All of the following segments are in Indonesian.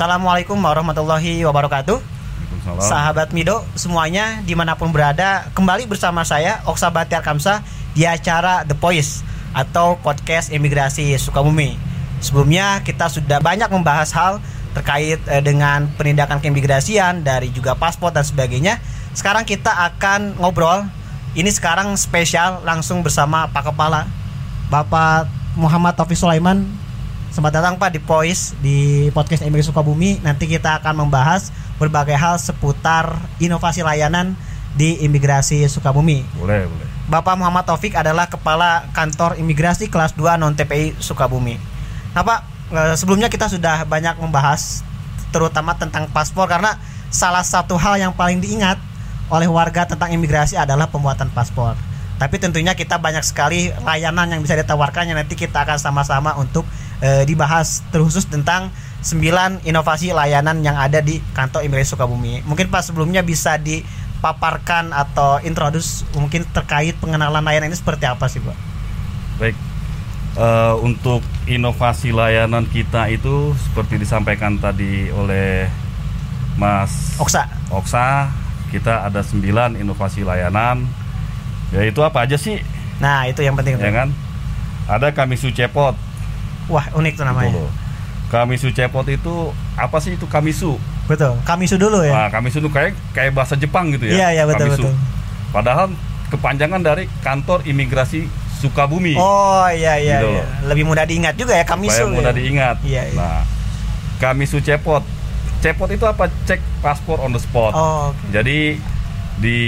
Assalamualaikum warahmatullahi wabarakatuh. Sahabat Mido semuanya di mana pun berada Kembali bersama saya Oksa Batiar Kamsa Di acara The Voice Atau podcast imigrasi Sukabumi. Sebelumnya kita sudah banyak membahas hal Terkait eh, dengan penindakan keimigrasian Dari juga paspor dan sebagainya. Sekarang kita akan ngobrol. Ini sekarang spesial langsung bersama Pak Kepala Bapak Muhammad Taufik Sulaiman Selamat datang Pak di Voice di podcast Imigrasi Sukabumi. Nanti kita akan membahas berbagai hal seputar inovasi layanan di Imigrasi Sukabumi. Boleh, boleh. Bapak Muhammad Taufik adalah kepala kantor imigrasi kelas 2 non TPI Sukabumi. Nah, Pak, eh, sebelumnya kita sudah banyak membahas terutama tentang paspor karena salah satu hal yang paling diingat oleh warga tentang imigrasi adalah pembuatan paspor. Tapi tentunya kita banyak sekali layanan yang bisa ditawarkan yang nanti kita akan sama-sama untuk eh, dibahas terkhusus tentang 9 inovasi layanan yang ada di kantor imigrasi Sukabumi. Mungkin Pak sebelumnya bisa dipaparkan atau introduce mungkin terkait pengenalan layanan ini seperti apa sih, Pak? Baik. Eh, untuk inovasi layanan kita itu seperti disampaikan tadi oleh Mas Oksa. Oksa, kita ada 9 inovasi layanan. Yaitu apa aja sih? Nah, itu yang penting. Ya kan? Ada Kamisu Cepot. Wah, unik tuh gitu namanya. loh. Kamisu Cepot itu apa sih itu Kamisu? Betul. Kamisu dulu ya. Nah, Kamisu itu kayak kayak bahasa Jepang gitu ya. Iya, iya betul Kamisu. betul. Padahal kepanjangan dari kantor imigrasi Sukabumi. Oh, iya iya, Gitu iya. Lebih mudah diingat juga ya Kamisu. supaya mudah ya. diingat. Iya, iya. Nah, Kamisu Cepot. Cepot itu apa? Cek paspor on the spot. Oh, oke. Jadi di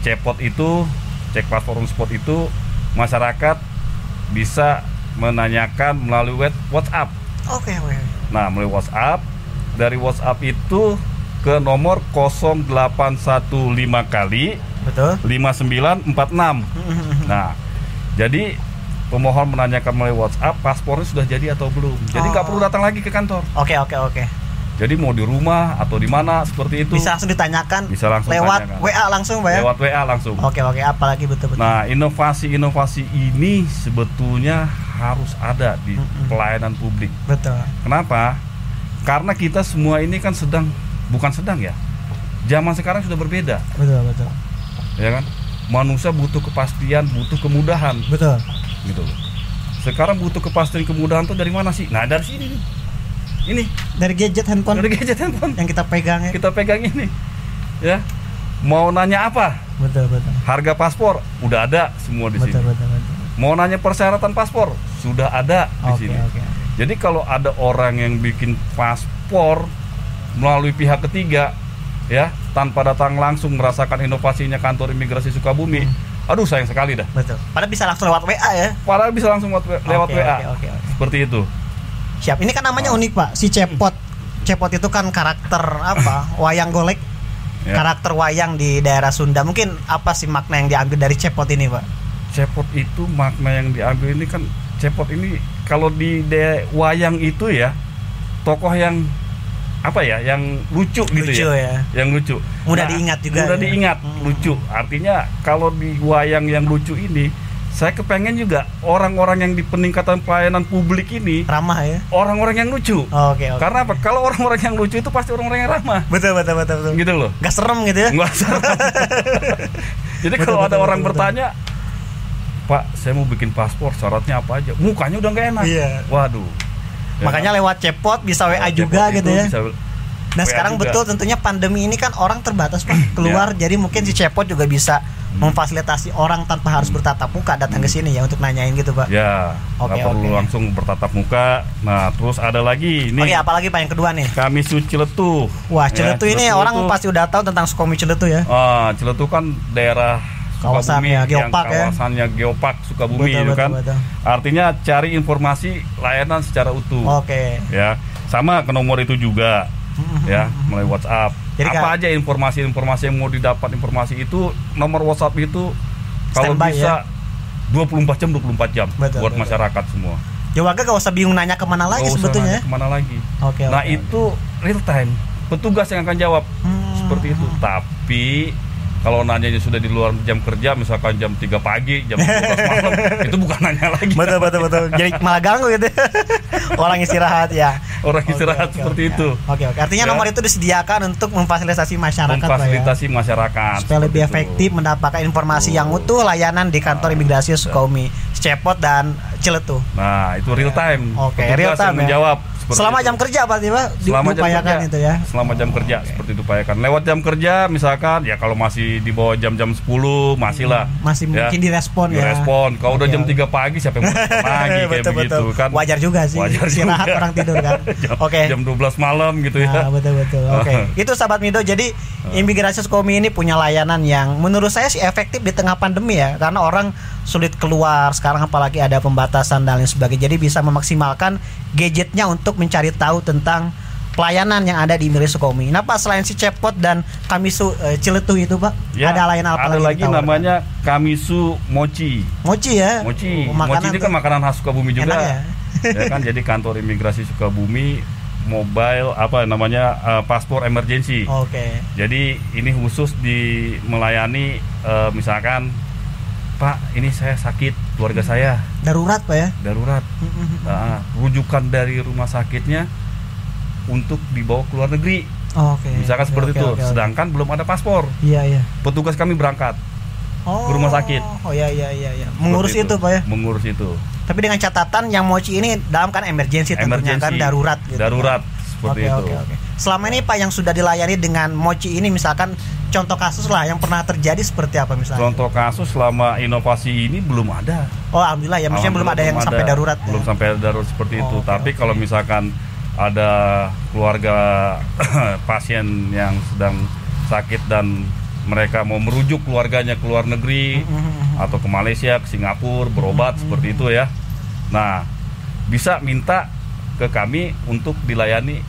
Cepot itu cek paspor on the spot itu masyarakat bisa menanyakan melalui WhatsApp. Oke, oke. Nah, melalui WhatsApp dari WhatsApp itu ke nomor 0815 kali Betul. 5946. Nah, jadi pemohon menanyakan melalui WhatsApp paspornya sudah jadi atau belum. Jadi nggak Oh. perlu datang lagi ke kantor. Oke, oke, oke. Jadi mau di rumah atau di mana seperti itu Bisa langsung ditanyakan Bisa langsung lewat tanyakan. WA langsung, Pak ya. lewat WA langsung. Oke, oke. Apalagi betul-betul. Nah, inovasi-inovasi ini sebetulnya harus ada di Mm-mm. pelayanan publik. Betul. Kenapa? Karena kita semua ini kan sedang bukan sedang ya. Zaman sekarang sudah berbeda, Betul, betul. ya kan? Manusia butuh kepastian, butuh kemudahan, Betul. gitu loh. Sekarang butuh kepastian kemudahan tuh dari mana sih? Nah, dari sini nih. Ini Dari gadget handphone dari gadget handphone yang kita pegang ya. kita pegang ini. Ya. Mau nanya apa? Betul, betul. Harga paspor udah ada semua di Betul, sini. betul, betul. Mau nanya persyaratan paspor sudah ada di Oke, sini. oke. Jadi kalau ada orang yang bikin paspor melalui pihak ketiga ya tanpa datang langsung merasakan inovasinya kantor imigrasi Sukabumi, Hmm. aduh sayang sekali dah. Betul. Padahal bisa langsung lewat WA ya. Padahal bisa langsung lewat, lewat Oke, WA. Oke, oke, oke. Seperti itu. Siap. Ini kan namanya unik, Pak. Si Cepot. Cepot itu kan karakter apa? Wayang golek. Ya. Karakter wayang di daerah Sunda. Mungkin apa sih makna yang diambil dari Cepot ini, Pak? Cepot itu makna yang diambil ini kan cepot ini kalau di de wayang itu ya tokoh yang apa ya yang lucu gitu Lucu ya. ya. yang lucu Mudah diingat juga mudah ya. diingat Hmm. lucu artinya kalau di wayang yang lucu ini saya kepengen juga orang-orang yang di peningkatan pelayanan publik ini Ramah ya. orang-orang yang lucu Oke, oke. karena apa kalau orang-orang yang lucu itu pasti orang-orang yang ramah Betul, betul, betul, betul. gitu loh Gak serem gitu ya. nggak salah jadi Betul, kalau ada betul, orang betul, bertanya Pak saya mau bikin paspor syaratnya apa aja mukanya udah nggak enak Iya. waduh Ya Makanya kan? lewat Cepot bisa WA Lewat juga gitu itu ya. bisa Nah WA sekarang juga. betul tentunya pandemi ini kan orang terbatas pak keluar jadi mungkin si Cepot juga bisa memfasilitasi orang tanpa harus bertatap muka datang ke sini ya untuk nanyain gitu pak. ya Oke, nggak perlu oke. langsung bertatap muka nah terus ada lagi Oke ini apalagi pak yang kedua nih. kami Ciletuh Wah Ya, Ciletu ini Ciletuh orang itu- pasti udah tahu tentang Sukabumi Ciletu ya. ah Ciletuh kan daerah Kawasannya Geopark ya. kawasannya Geopark Sukabumi Betul, itu betul, kan betul. artinya cari informasi layanan secara utuh Oke. ya sama ke nomor itu juga ya melalui WhatsApp. Jadi apa kan- aja informasi-informasi yang mau didapat informasi itu nomor WhatsApp itu kalau bisa 24 jam 24 jam Betul, buat betul. masyarakat semua. Ya warga gak usah bingung nanya ke mana lagi usah sebetulnya. nanya ya. ke mana lagi. Oke. nah oke, itu real time. Petugas yang akan jawab Hmm. seperti itu. Tapi kalau nanyanya sudah di luar jam kerja misalkan jam 3 pagi jam 12 malam itu bukan nanya lagi. Betul betul betul. Jadi malah ganggu gitu. Orang istirahat ya. Orang istirahat oke, seperti oke. itu. Oke oke. Artinya Ya. nomor itu disediakan untuk memfasilitasi masyarakat ya? memfasilitasi masyarakat. Supaya lebih itu. efektif mendapatkan informasi yang utuh layanan di kantor imigrasi Sukabumi Cepot dan Ciletuh. Nah itu real time. Oke, Petugas real time yang ya. menjawab seperti selama itu. jam kerja Pak? Tiba selama jam kerja. itu ya? Selama jam kerja seperti itu upayakan. Lewat jam kerja misalkan ya kalau masih di bawah jam-jam 10 masih lah. Hmm, masih ya, mungkin direspon ya. Direspon. Kalau udah Oke, jam oke. 3 pagi siapa yang mau lagi kayak betul begitu betul. kan? Wajar juga sih. Wajar istirahat juga. orang tidur kan? Oke. jam 12 malam gitu ya. Nah, betul betul. Oke. Itu sahabat Mido. Jadi imigrasi Sukabumi ini punya layanan yang menurut saya sih efektif di tengah pandemi ya, karena orang sulit keluar sekarang apalagi ada pembatasan dan lain sebagainya. Jadi bisa memaksimalkan gadgetnya untuk mencari tahu tentang pelayanan yang ada di imigrasi Sukabumi. Nah, Pak selain si Cepot dan Kamisu eh, Ciletuh itu, Pak, Ya, ada layanan apa ada lagi? lagi ditawarkan? namanya Kamisu Mochi Mochi ya. Mochi Oh, Mochi ini kan makanan khas Sukabumi juga Enak ya? ya kan jadi kantor imigrasi Sukabumi mobile apa namanya eh, paspor emergency Oke. Jadi ini khusus di melayani eh, misalkan Pak ini saya sakit keluarga saya Darurat, Pak ya. darurat Nah, rujukan dari rumah sakitnya untuk dibawa ke luar negeri Oke. misalkan Oke, seperti oke, itu oke, oke. sedangkan belum ada paspor Iya, iya. petugas kami berangkat Oh, rumah sakit. Oh iya iya iya iya. Mengurus Seperti itu, Pak ya. mengurus itu Tapi dengan catatan yang mochi ini dalam kan emergency tentunya Emergency. kan darurat gitu. darurat seperti Oke itu oke oke. Selama ini Pak yang sudah dilayani dengan mochi ini misalkan contoh kasus lah yang pernah terjadi seperti apa misalnya? contoh kasus selama inovasi ini belum ada Oh alhamdulillah ya, maksudnya belum ada yang Belum sampai ada. darurat. ya? belum sampai darurat seperti Oh, itu oke, tapi oke. kalau misalkan ada keluarga pasien yang sedang sakit dan mereka mau merujuk keluarganya ke luar negeri Mhm. atau ke Malaysia ke Singapura berobat Hmm. seperti itu ya nah bisa minta ke kami untuk dilayani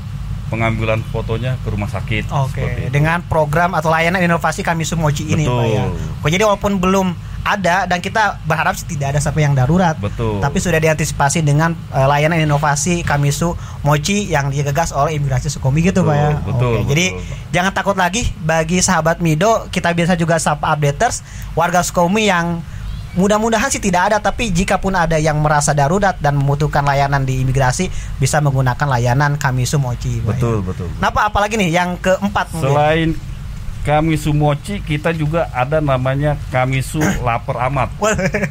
pengambilan fotonya ke rumah sakit Oke, itu. dengan program atau layanan inovasi kami Sumochi ini Betul. Pak ya. Oh, jadi walaupun belum ada dan kita berharap sih tidak ada sampai yang darurat. betul Tapi sudah diantisipasi dengan eh, layanan inovasi Kamisu Mochi yang digagas oleh Imigrasi Sukomi gitu Betul, Pak ya. betul, Oke, Jadi betul. jangan takut lagi bagi sahabat Mido, kita biasa juga sapa updaters warga Sukomi yang mudah-mudahan sih tidak ada tapi jika pun ada yang merasa darurat dan membutuhkan layanan di imigrasi bisa menggunakan layanan Kamisu Mochi. Pak, ya. betul betul Kenapa apalagi nih yang keempat mungkin? Selain Kamisu Mochi, kita juga ada namanya Kamisu Lapar Amat.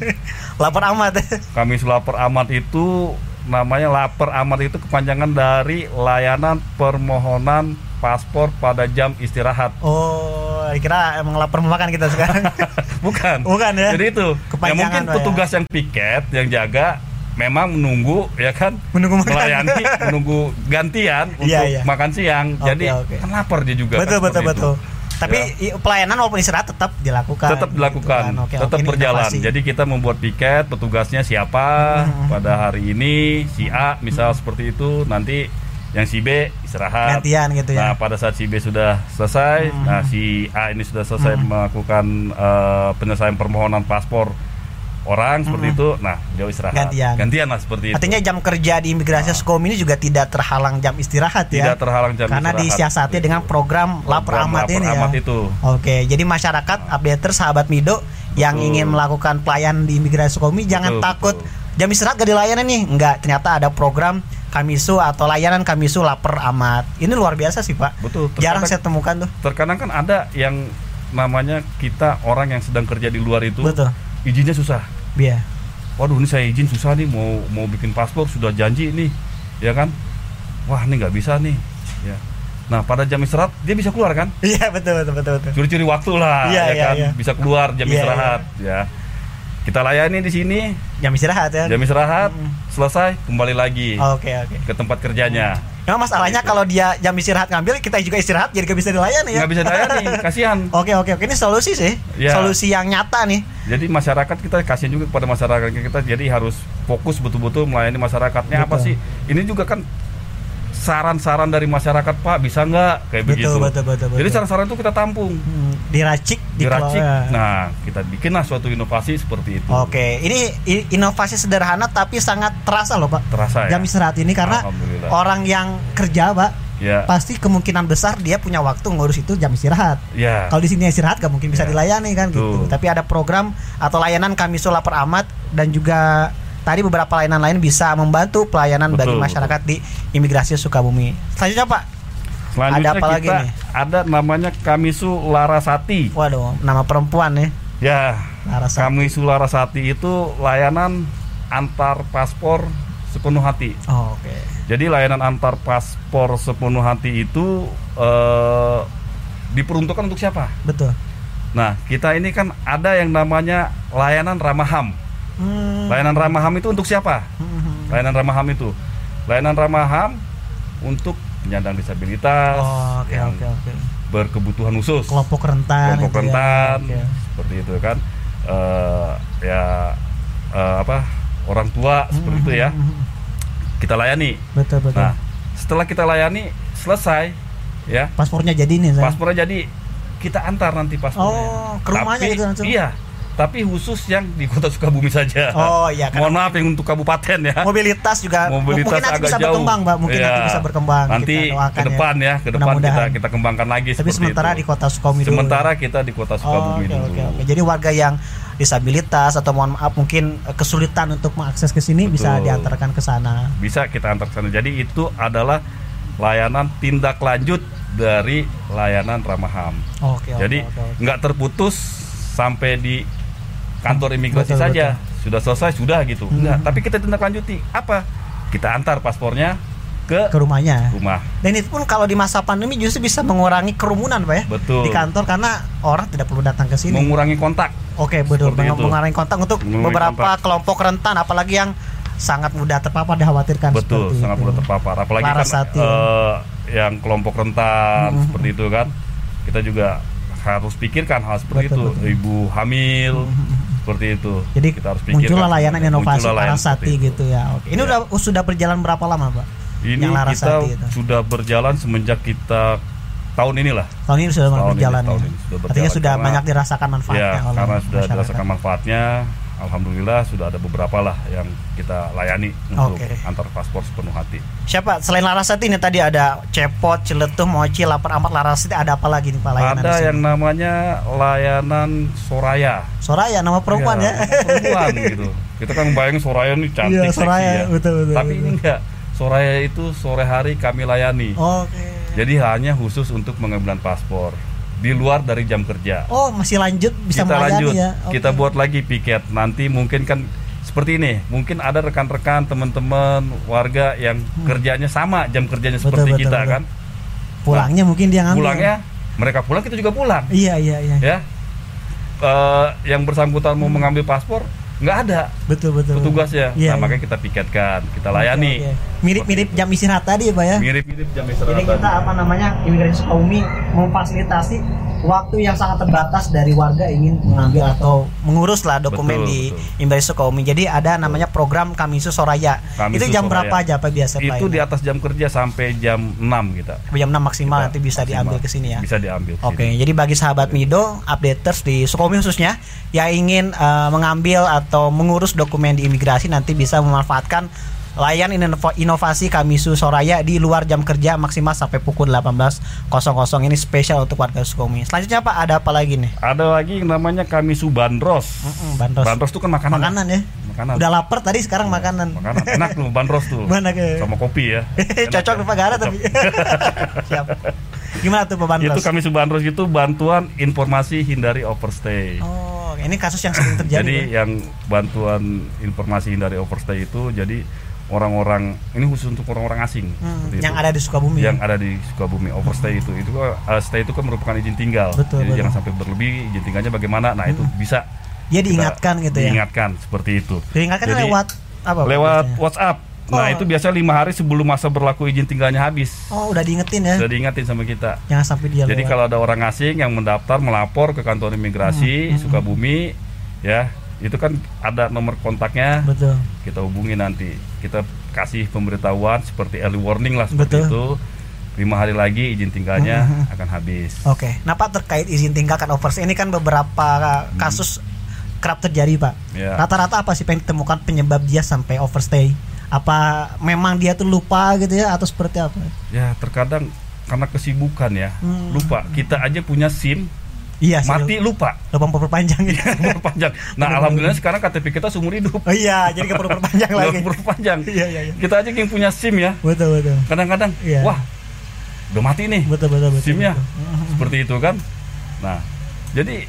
Lapar amat. Kamisu Lapar Amat itu namanya Lapar Amat itu kepanjangan dari layanan permohonan paspor pada jam istirahat. Oh, kira emang lapar mau makan kita sekarang. Bukan. Bukan ya? Jadi itu. Ya mungkin ya. petugas yang piket yang jaga memang menunggu ya kan Menunggu makan. melayani menunggu gantian untuk Iya, iya. makan siang. Oke, Jadi oke. kan lapar dia juga. betul kan, betul betul. itu. Tapi Ya. pelayanan walaupun istirahat tetap dilakukan. tetap dilakukan, gitu kan. Oke, tetap oke, berjalan. inovasi. Jadi kita membuat piket, petugasnya siapa Hmm. pada hari ini, si A misal seperti itu, nanti yang si B istirahat. gantian gitu Nah, ya. pada saat si B sudah selesai, Hmm. nah si A ini sudah selesai Hmm. melakukan eh, penyelesaian permohonan paspor orang seperti itu, nah dia istirahat. Hmm. Gantian. lah seperti Artinya itu. jam kerja di imigrasi Sukomi ini juga tidak terhalang jam istirahat ya. Tidak terhalang jam Karena istirahat. disiasati Gitu. dengan program Program amat Lapor ini ya. Amat itu. Oke, jadi masyarakat updater sahabat Mido yang Betul. ingin melakukan pelayanan di imigrasi Sukomi jangan Betul, takut betul. jam istirahat gak dilayani nih. Enggak, ternyata ada program Kamisu atau layanan Kamisu lapar amat. Ini luar biasa sih, Pak. Betul. Jarang Terkadang- saya temukan tuh. terkadang kan ada yang namanya kita orang yang sedang kerja di luar itu Betul. izinnya susah. Iya. Waduh ini saya izin susah nih mau mau bikin paspor sudah janji nih, ya kan? Wah ini nggak bisa nih, ya. Nah pada jam istirahat dia bisa keluar kan? Iya, betul betul betul betul. Curi-curi waktu lah, Iya, ya iya, kan? iya. Bisa keluar jam Iya, istirahat, ya. Kita layani di sini, Jam istirahat ya. jam istirahat Mm. selesai kembali lagi Oke, oke. ke tempat kerjanya. Memang masalahnya Gitu. kalau dia jam istirahat ngambil, kita juga istirahat jadi gak bisa dilayani ya. Nggak bisa dilayani, kasihan. Oke oke oke ini solusi sih, Ya. solusi yang nyata nih. Jadi masyarakat kita kasihan juga kepada masyarakat kita jadi harus fokus betul-betul melayani masyarakatnya apa Betul. sih? Ini juga kan saran-saran dari masyarakat Pak bisa nggak kayak Betul, begitu? betul, betul, betul. Jadi saran-saran itu kita tampung, Hmm, diracik, diracik. dikelola. Nah kita bikinlah suatu inovasi seperti itu. Oke, ini inovasi sederhana tapi sangat terasa loh pak. Terasa ya. Jam istirahat ini karena orang yang kerja pak Ya. pasti kemungkinan besar dia punya waktu ngurus itu jam istirahat. Ya. Kalau di sini istirahat gak mungkin bisa Ya. dilayani kan gitu. Betul. Tapi ada program atau layanan kami lapor amat dan juga tadi beberapa layanan lain bisa membantu pelayanan bagi Betul, masyarakat di imigrasi Sukabumi. Selanjutnya Pak, Selanjutnya Ada apa lagi kita nih? ada namanya Kamisu Larasati. waduh nama perempuan ya. Ya. Larasati. Kamisu Larasati itu layanan antar paspor sepenuh hati. Oh, Oke. Jadi layanan antar paspor sepenuh hati itu eh, diperuntukkan untuk siapa? Betul. Nah, kita ini kan ada yang namanya layanan ramah HAM. Hmm. Layanan ramah HAM itu untuk siapa? Hmm. Layanan ramah HAM itu. Layanan ramah HAM untuk penyandang disabilitas Oh, oke yang oke oke. berkebutuhan khusus. Kelompok rentan. Kelompok itu ya. rentan Oke. seperti itu kan. Eh, ya eh, apa? Orang tua seperti itu ya. Hmm. Kita layani. Betul betul. Nah, setelah kita layani selesai ya, Paspornya jadi nih. Saya. paspornya jadi kita antar nanti paspornya. Oh, ke rumahnya Tapi- gitu langsung? Iya, tapi khusus yang di Kota Sukabumi saja. Oh, iya, Mohon maaf yang untuk kabupaten ya. Mobilitas juga Mobilitas mungkin nanti bisa jauh. berkembang, Mbak. Mungkin Iya. nanti bisa berkembang. Nanti ke depan ya, ke depan kita kita kembangkan lagi Tapi sementara itu. di Kota Sukabumi dulu. Sementara kita di Kota Oh, Sukabumi oke, dulu. oke, oke. Jadi warga yang disabilitas atau mohon maaf mungkin kesulitan untuk mengakses ke sini bisa diantarkan ke sana. Bisa kita antar ke sana. Jadi itu adalah layanan tindak lanjut dari layanan ramah HAM. Oke, oke, Jadi oke, oke. nggak terputus sampai di kantor imigrasi Betul, saja. Sudah selesai sudah gitu. Hmm. Tapi kita tindak lanjuti. Apa? Kita antar paspornya ke ke rumahnya. rumah. Dan itu pun kalau di masa pandemi justru bisa mengurangi kerumunan, Pak ya. Betul. Di kantor karena orang tidak perlu datang ke sini. Mengurangi kontak. Oke, betul. Meng- itu. Mengurangi kontak untuk Mengurangi beberapa kontak. kelompok rentan apalagi yang sangat mudah terpapar dikhawatirkan Betul, sangat itu. mudah terpapar. Apalagi kan eh, yang kelompok rentan Mhm. seperti itu kan. Kita juga harus pikirkan hal seperti Betul, itu. betul. Ibu hamil Mhm. Seperti itu. Jadi kita harus muncullah layanan inovasi Muncullah layanan Larasati gitu ya. Oke. Ini Ya. udah sudah berjalan berapa lama, Pak? Ini yang kita itu. sudah berjalan semenjak kita tahun inilah. Tahun ini sudah Tahun ini, berjalan tahun ya. ini sudah Artinya berjalan, sudah karena- banyak dirasakan manfaatnya Ya, oleh karena sudah masyarakat. dirasakan manfaatnya, alhamdulillah sudah ada beberapa lah yang kita layani untuk Oke. antar paspor sepenuh hati. Siapa selain Larasati ini tadi ada Cepot, Ciletuh, Mochi, Lapar Amat, Larasati ada apa lagi nih Pak layanan ada yang namanya layanan Soraya. Soraya nama perempuan ya. Iya, Perempuan gitu. Kita kan bayangin Soraya nih cantik Iya, seksi Soraya, ya. betul, betul, Tapi betul. ini enggak. Soraya itu sore hari kami layani. Oke. Jadi hanya khusus untuk pengambilan paspor di luar dari jam kerja. Oh, masih lanjut bisa kita lanjut, ya. Oke. kita buat lagi piket. Nanti mungkin kan seperti ini, mungkin ada rekan-rekan teman-teman warga yang kerjanya sama jam kerjanya Hmm. Betul, seperti betul, kita betul. kan. pulangnya mungkin dia ngambil. Pulangnya mereka pulang kita juga pulang, Iya, iya, iya. ya. Eh, yang bersangkutan mau Hmm. mengambil paspor nggak ada Betul, betul. petugasnya, Iya, nah iya. makanya kita piketkan, kita layani. oke. Mirip-mirip jam istirahat tadi ya, Pak ya. Mirip-mirip jam Jadi istirahat. kita apa namanya imigrasi Sukabumi memfasilitasi waktu yang sangat terbatas dari warga ingin mengambil atau mengurus lah dokumen Betul, di imigrasi Sukabumi. Jadi ada namanya program Kamisu Soraya. Kamisu itu jam Soraya. berapa aja Pak biasa? Itu di atas jam kerja sampai jam 6 kita. Sampai jam 6 maksimal Kita nanti bisa maksimal. diambil ke sini ya. Bisa diambil. ke Oke, sini. jadi bagi sahabat Mido, updaters di Sukabumi khususnya yang ingin eh, mengambil atau mengurus dokumen di imigrasi nanti bisa memanfaatkan layan inova- inovasi Kamisu Soraya di luar jam kerja maksimal sampai pukul 18.00 ini spesial untuk warga Sukabumi. Selanjutnya Pak, ada apa lagi nih? Ada lagi yang namanya Kamisu Bandros. Mm-mm, bandros. Bandros itu kan makanan. Makanan ya. Makanan. Udah lapar tadi sekarang makanan. Makanan enak tuh bandros tuh. Mana ke? Sama kopi ya. Enak Cocok ya. ada Cocok. tapi. Siap. Gimana tuh Pak Bandros? Itu Kamisu Bandros itu bantuan informasi hindari overstay. Oh, ini kasus yang sering terjadi. jadi ya? yang bantuan informasi hindari overstay itu jadi orang-orang ini khusus untuk orang-orang asing Hmm, yang itu. ada di Sukabumi. yang ada di Sukabumi overstay itu itu kan, uh, stay itu kan merupakan izin tinggal Betul, jadi betul. jangan sampai berlebih izin tinggalnya bagaimana nah itu bisa kita diingatkan gitu ya. diingatkan seperti itu Diingatkan Jadi, lewat apa? Lewat biasanya? WhatsApp nah Oh. itu biasa lima hari sebelum masa berlaku izin tinggalnya habis Oh, udah diingetin ya. sudah diingatin sama kita Jangan sampai dia jadi lewat. kalau ada orang asing yang mendaftar melapor ke kantor imigrasi Hmm, hmm, Sukabumi ya itu kan ada nomor kontaknya betul. kita hubungi nanti kita kasih pemberitahuan seperti early warning lah seperti Betul. itu lima hari lagi izin tinggalnya Mhm. akan habis Oke. Nah, Pak terkait izin tinggalkan overstay ini kan beberapa kasus kerap terjadi, Pak. Ya. Rata-rata apa sih yang ditemukan penyebab dia sampai overstay Apa memang dia tuh lupa gitu ya atau seperti apa? Ya terkadang karena kesibukan ya Hmm. lupa. Kita aja punya SIM Iya sih. mati lupa. Lupa memperpanjang gitu. Perpanjang. Nah alhamdulillah sekarang KTP kita seumur hidup. Oh iya, jadi nggak perlu perpanjang Nggak lagi. perpanjang. Iya iya iya. Kita aja yang punya SIM ya. Betul betul. Kadang-kadang Iya. wah udah mati nih Betul betul betul. SIM-nya. Seperti itu kan. Nah jadi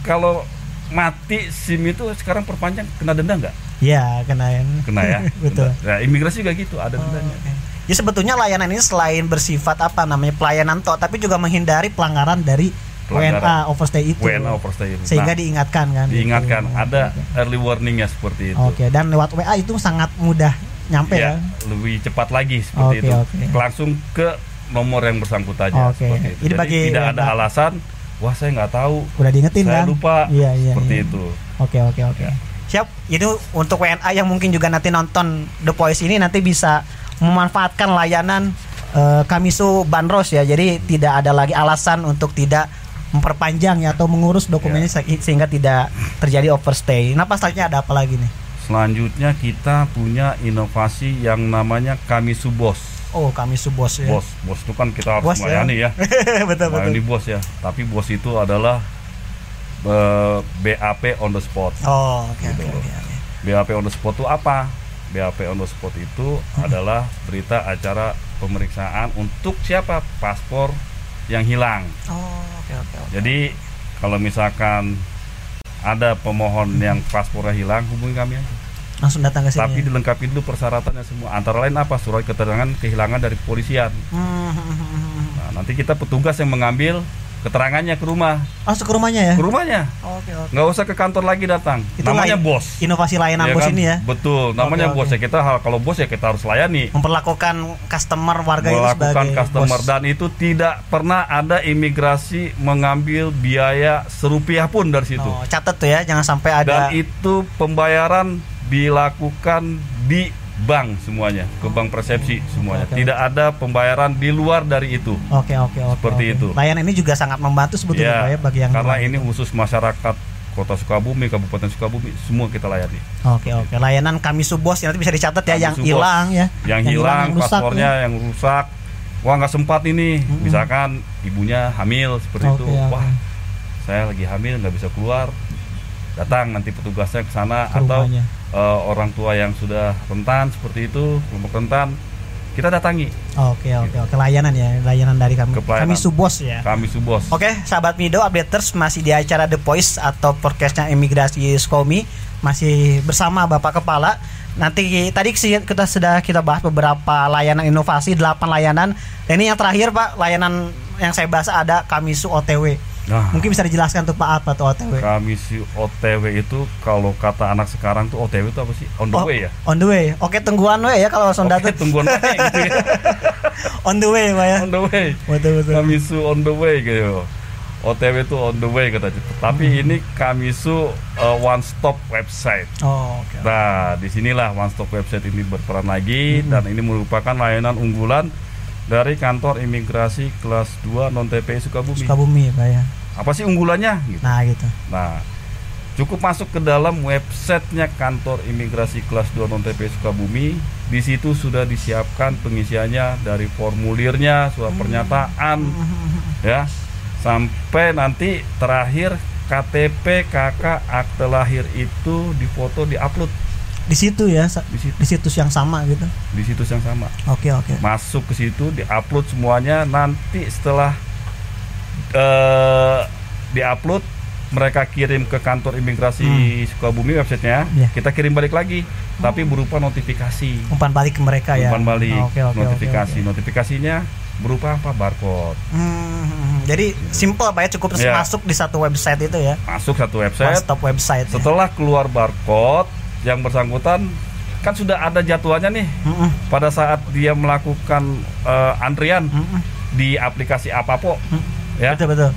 kalau mati SIM itu sekarang perpanjang kena denda nggak? Iya, kena yang Kena ya. betul. Nah imigrasi juga gitu ada Oh, dendanya. oke. Ya sebetulnya layanan ini selain bersifat apa namanya pelayanan toh, tapi juga menghindari pelanggaran dari Pelanggaran. WNA overstay itu. WNA overstay itu. Sehingga Nah, diingatkan kan. diingatkan gitu. ada Oke. early warningnya seperti itu. Oke, dan lewat WA itu sangat mudah nyampe ya. ya, lebih cepat lagi seperti Oke, itu. oke. Langsung ke nomor yang bersangkutan Oke. seperti itu. Jadi Jadi, bagi tidak ada WNA. alasan, wah saya nggak tahu, Udah diingetin saya kan? lupa, Iya, iya. seperti iya. itu. Oke, oke, oke. Ya. Siap. Itu untuk WNA yang mungkin juga nanti nonton The Voice ini nanti bisa memanfaatkan layanan eh, Kamisu Bandros ya. Jadi tidak ada lagi alasan untuk tidak memperpanjang ya atau mengurus dokumennya Ya. se- sehingga tidak terjadi overstay. Nah, pas selanjutnya ada apa lagi nih? Selanjutnya kita punya inovasi yang namanya Kamisu Bos. Oh, Kamisu Bos ya. Bos, bos itu kan kita harus Bos ya. melayani ya. betul betul. melayani bos ya. Tapi bos itu adalah eh, BAP on the spot. Oh, oke Gitu. oke oke. oke. BAP on the spot itu apa? BAP on the spot itu adalah berita acara pemeriksaan untuk siapa? Paspor yang hilang. Oh, oke oke oke. Jadi kalau misalkan ada pemohon yang paspornya hilang, hubungi kami aja. Langsung datang ke sini. Tapi ya? dilengkapi dulu persyaratannya semua. Antara lain apa? Surat keterangan kehilangan dari kepolisian. Hmm, hmm, hmm, hmm. Nah, nanti kita petugas yang mengambil keterangannya ke rumah. Langsung ke rumahnya ya? Ke rumahnya. Oke oke. Nggak usah ke kantor lagi datang. Itu namanya bos. Inovasi layanan Ya bos kan? ini ya. Betul, namanya Oke, bos ya kita hal- kalau bos ya kita harus layani. Memperlakukan customer warga itu Melakukan sebagai customer bos. dan itu tidak pernah ada imigrasi mengambil biaya serupiah pun dari situ. Oh, catat tuh ya, jangan sampai ada. Dan itu pembayaran dilakukan di bank semuanya, ke bank persepsi semuanya. oke. Tidak ada pembayaran di luar dari itu. Oke oke oke. Seperti oke. itu. Layanan ini juga sangat membantu sebetulnya Pak, ya bagi yang karena ini khusus masyarakat Kota Sukabumi, Kabupaten Sukabumi, semua kita layani. Oke oke. Layanan kami subos nanti bisa dicatat ya Kami yang hilang ya. Yang, hilang, yang rusak paspornya ya. yang rusak. Wah nggak sempat ini, Mm-mm. misalkan ibunya hamil seperti Oke, itu. oke. Wah, saya lagi hamil nggak bisa keluar. Datang nanti petugasnya ke sana atau rumahnya. Eh, orang tua yang sudah rentan seperti itu, kelompok rentan, kita datangi Oke oke oke. Layanan ya, layanan dari kami. Ke pelayanan. Kami subos ya. kami subos. Oke, sahabat Mido updaters masih di acara The Voice atau podcastnya Imigrasi Skomi masih bersama Bapak Kepala. Nanti tadi kita sudah kita bahas beberapa layanan inovasi, 8 layanan. Dan ini yang terakhir Pak, layanan yang saya bahas ada Kamisu OTW. Nah, Mungkin bisa dijelaskan tuh Pak apa tuh OTW? kami si OTW itu kalau kata anak sekarang tuh OTW itu apa sih? On the Oh, way ya? On the way. Oke, tungguan we ya kalau Sonda Oke, tuh. tungguan pakai gitu ya. On the way Pak ya. on the way. Betul betul. Kamisu on the way gitu. OTW itu on the way kata Tapi Hmm. ini Kamisu uh, one stop website. Oh, oke. Nah, di sinilah one stop website ini berperan lagi Hmm. dan ini merupakan layanan unggulan dari kantor imigrasi kelas 2 non TPI Sukabumi. Sukabumi Pak ya. Apa sih unggulannya? Gitu. Nah, gitu. Nah, cukup masuk ke dalam websitenya kantor imigrasi kelas 2 non TPI Sukabumi. Di situ sudah disiapkan pengisiannya dari formulirnya, surat pernyataan, ya, sampai nanti terakhir KTP, KK, akte lahir itu difoto, diupload Di situ ya, di situ, di situs yang sama gitu. di situs yang sama. Oke, oke. Masuk ke situ, diupload semuanya. Nanti setelah eh diupload, mereka kirim ke kantor imigrasi Sukabumi websitenya. Iya. Kita kirim balik lagi, tapi berupa notifikasi. umpan balik ke mereka ya. Umpan balik, Oke, oke, oke, notifikasi. oke. Notifikasinya berupa apa? Barcode. Hmm, jadi simple pak ya cukup Ya. masuk di satu website itu ya. Masuk satu One website. stop website. ya. Setelah keluar barcode, yang bersangkutan kan sudah ada jadwalnya nih. Mm-mm, Pada saat dia melakukan eh, antrian mm-mm. di aplikasi Apapo, ya Betul betul.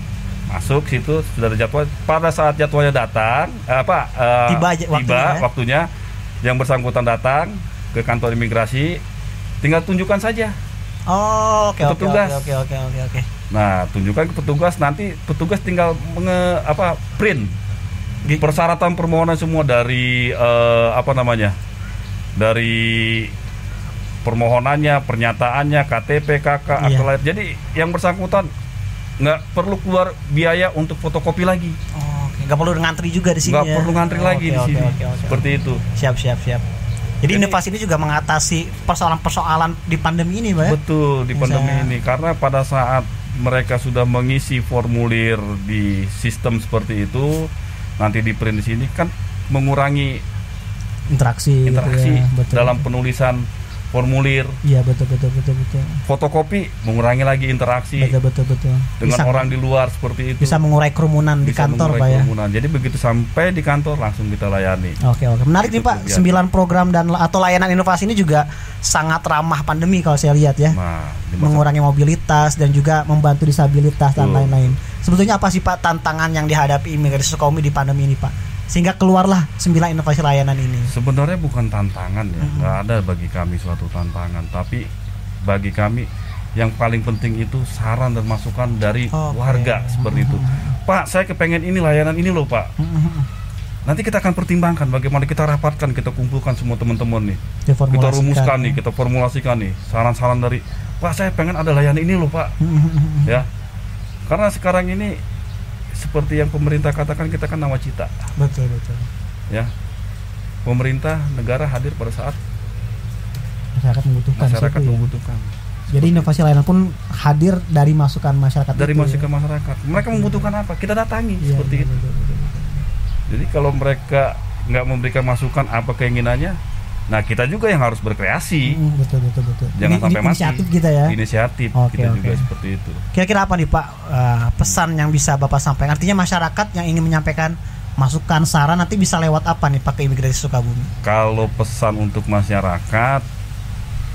masuk situ sudah ada jadwal. Pada saat jadwalnya datang, eh, apa eh, Tiba aja waktunya, tiba ya. waktunya, yang bersangkutan datang ke kantor imigrasi, tinggal tunjukkan saja. Oh, oke Ke oke oke oke oke. Nah, tunjukkan ke petugas nanti petugas tinggal menge, apa print persyaratan permohonan semua dari eh, apa namanya dari permohonannya, pernyataannya, KTP, KK, Iya. akte lahir. Jadi yang bersangkutan nggak perlu keluar biaya untuk fotokopi lagi, Oh, Oke, nggak perlu ngantri juga di sini. nggak ya? perlu ngantri Oh, lagi oke, di oke, sini. oke, oke, Seperti itu. Siap, siap, siap. Jadi, Jadi- inovasi ini juga mengatasi persoalan-persoalan di pandemi ini, Pak. ya? Betul di Bisa- pandemi ini karena pada saat mereka sudah mengisi formulir di sistem seperti itu, nanti di print di sini kan mengurangi Interaksi, gitu interaksi ya. Betul. dalam penulisan formulir. Iya, betul, betul, betul, betul. Fotokopi mengurangi lagi interaksi Betul, betul, betul. dengan bisa, orang di luar seperti itu. bisa mengurai kerumunan di Bisa kantor, mengurai Pak ya. kerumunan. Jadi begitu sampai di kantor langsung kita layani. Oke oke menarik nih Itu Pak kegiatan. sembilan program dan atau layanan inovasi ini juga sangat ramah pandemi kalau saya lihat ya Nah, di mengurangi mobilitas dan juga membantu disabilitas dan lain-lain. Sebetulnya apa sih Pak tantangan yang dihadapi imigrasi Sukabumi di pandemi ini Pak? Sehingga keluarlah sembilan inovasi layanan ini. Sebenarnya bukan tantangan ya, Mhm. nggak ada bagi kami suatu tantangan. Tapi bagi kami yang paling penting itu saran dan masukan dari Oke. warga seperti itu. Pak, saya kepengen ini layanan ini loh Pak. Nanti kita akan pertimbangkan bagaimana kita rapatkan, kita kumpulkan semua teman-teman nih. Kita rumuskan nih, kita formulasikan nih saran-saran dari Pak saya pengen ada layanan ini loh Pak. Ya, karena sekarang ini seperti yang pemerintah katakan kita kan nawacita. betul betul. Ya, pemerintah negara hadir pada saat Masyarakat membutuhkan masyarakat situ ya. membutuhkan. Jadi inovasi layanan pun hadir dari masukan masyarakat Dari itu ya. masukan masyarakat, mereka membutuhkan apa? Kita datangi Iya, seperti iya, itu. betul, betul, betul. Jadi kalau mereka nggak memberikan masukan apa keinginannya, nah kita juga yang harus berkreasi. Mm, betul betul betul. Jangan Ini- sampai ini mati. inisiatif kita ya. Inisiatif Oke, kita oke. juga seperti itu. Kira-kira apa nih Pak eh, pesan yang bisa Bapak sampaikan? Artinya masyarakat yang ingin menyampaikan masukan saran nanti bisa lewat apa nih Pak ke Imigrasi Sukabumi? Kalau pesan untuk masyarakat,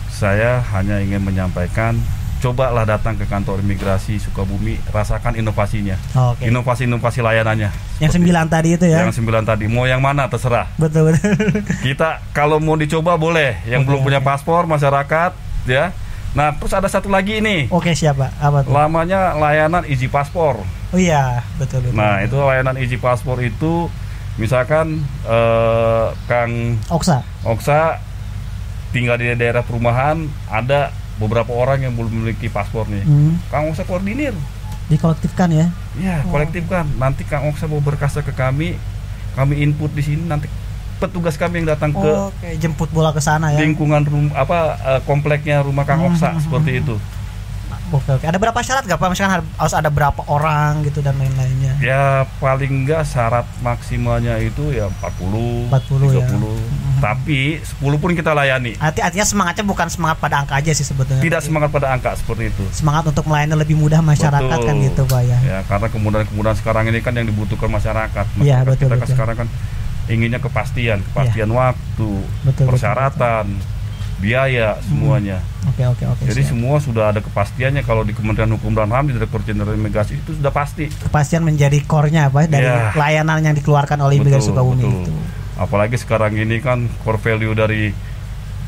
saya hanya ingin menyampaikan, cobalah datang ke kantor imigrasi Sukabumi, rasakan inovasinya, Oke. inovasi-inovasi layanannya. yang Seperti sembilan tadi itu ya. Yang sembilan tadi, mau yang mana terserah. Betul betul. Kita kalau mau dicoba boleh, yang Oke, belum punya oke. paspor masyarakat, ya. Nah, terus ada satu lagi ini, Oke siapa? Apa tuh? lamanya layanan izin paspor. Oh iya betul betul. Nah, itu layanan izin paspor itu, misalkan eh, Kang Oksa. Oksa tinggal di daerah perumahan, ada beberapa orang yang belum memiliki paspor nih. Hmm, Kang Oksa koordinir, dikolektifkan ya. ya Oh. kolektifkan. Nanti Kang Oksa mau berkasnya ke kami, kami input di sini. Nanti petugas kami yang datang ke Oke jemput bola ke sana ya. lingkungan rum apa eh, kompleknya rumah Kang Hmm, Oksa hmm, seperti hmm. itu. Oke oke. Ada berapa syarat gak Pak? Misalkan harus ada berapa orang gitu dan lain-lainnya. Ya paling enggak syarat maksimalnya itu ya 40, 40 ya. 30. Hmm. Tapi 10 pun kita layani. Arti artinya semangatnya bukan semangat pada angka aja sih sebetulnya. Tidak semangat pada angka seperti itu. semangat untuk melayani lebih mudah masyarakat Betul. kan gitu Pak ya. Ya, karena kemudahan-kemudahan sekarang ini kan yang dibutuhkan masyarakat. Iya, Masyarakat betul, kita kan betul. sekarang kan inginnya kepastian, kepastian waktu, Betul, betul, persyaratan, biaya semuanya. Oke oke oke. Jadi siap. semua sudah ada kepastiannya kalau di Kementerian Hukum dan HAM di Direktur Jenderal Imigrasi itu sudah pasti. kepastian menjadi core-nya apa dari Iya. layanan yang dikeluarkan oleh Imigrasi Betul, Sukabumi betul. itu. Apalagi sekarang ini kan core value dari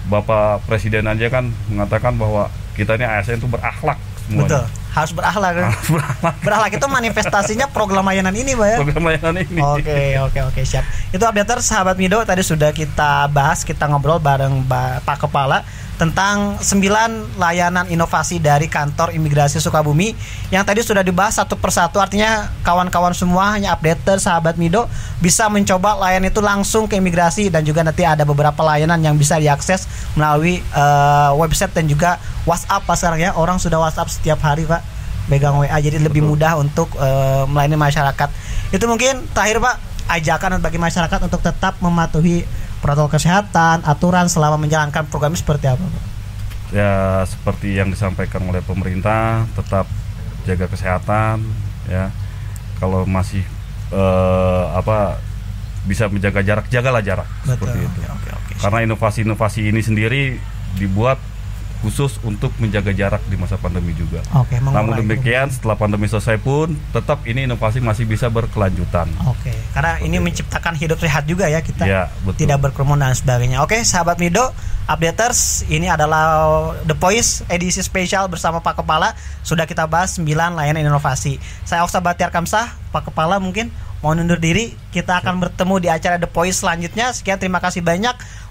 Bapak Presiden aja kan mengatakan bahwa kita ini ASN itu berakhlak Betul. Semuanya. Harus berakhlak. kan? Harus berakhlak. berakhlak itu manifestasinya program layanan ini, Pak ya. Program layanan ini. Oke, oke, oke, siap. Itu updater sahabat Mido tadi sudah kita bahas, kita ngobrol bareng Ba- Pak Kepala tentang 9 layanan inovasi dari kantor imigrasi Sukabumi yang tadi sudah dibahas satu persatu artinya kawan-kawan semua hanya updater sahabat Mido bisa mencoba layanan itu langsung ke imigrasi dan juga nanti ada beberapa layanan yang bisa diakses melalui eh, website dan juga WhatsApp Pak sekarang ya orang sudah WhatsApp setiap hari Pak pegang WA jadi lebih Betul. mudah untuk eh, melayani masyarakat itu mungkin terakhir Pak ajakan bagi masyarakat untuk tetap mematuhi protokol kesehatan aturan selama menjalankan program seperti apa Pak? ya seperti yang disampaikan oleh pemerintah tetap jaga kesehatan ya kalau masih eh, apa bisa menjaga jarak jagalah jarak seperti itu Oke, oke, oke. karena inovasi-inovasi ini sendiri dibuat khusus untuk menjaga jarak di masa pandemi juga Oke, namun mengurai demikian setelah pandemi selesai pun tetap ini inovasi masih bisa berkelanjutan Oke, karena ini Oke. menciptakan hidup sehat juga ya kita. ya betul Tidak berkerumun dan sebagainya. Oke, sahabat Mido, updaters, ini adalah The Voice edisi spesial bersama Pak Kepala. Sudah kita bahas 9 layanan inovasi. Saya Oksa Batiar Kamsah, Pak Kepala mungkin mau undur diri. Kita akan bertemu di acara The Voice selanjutnya. Sekian terima kasih banyak.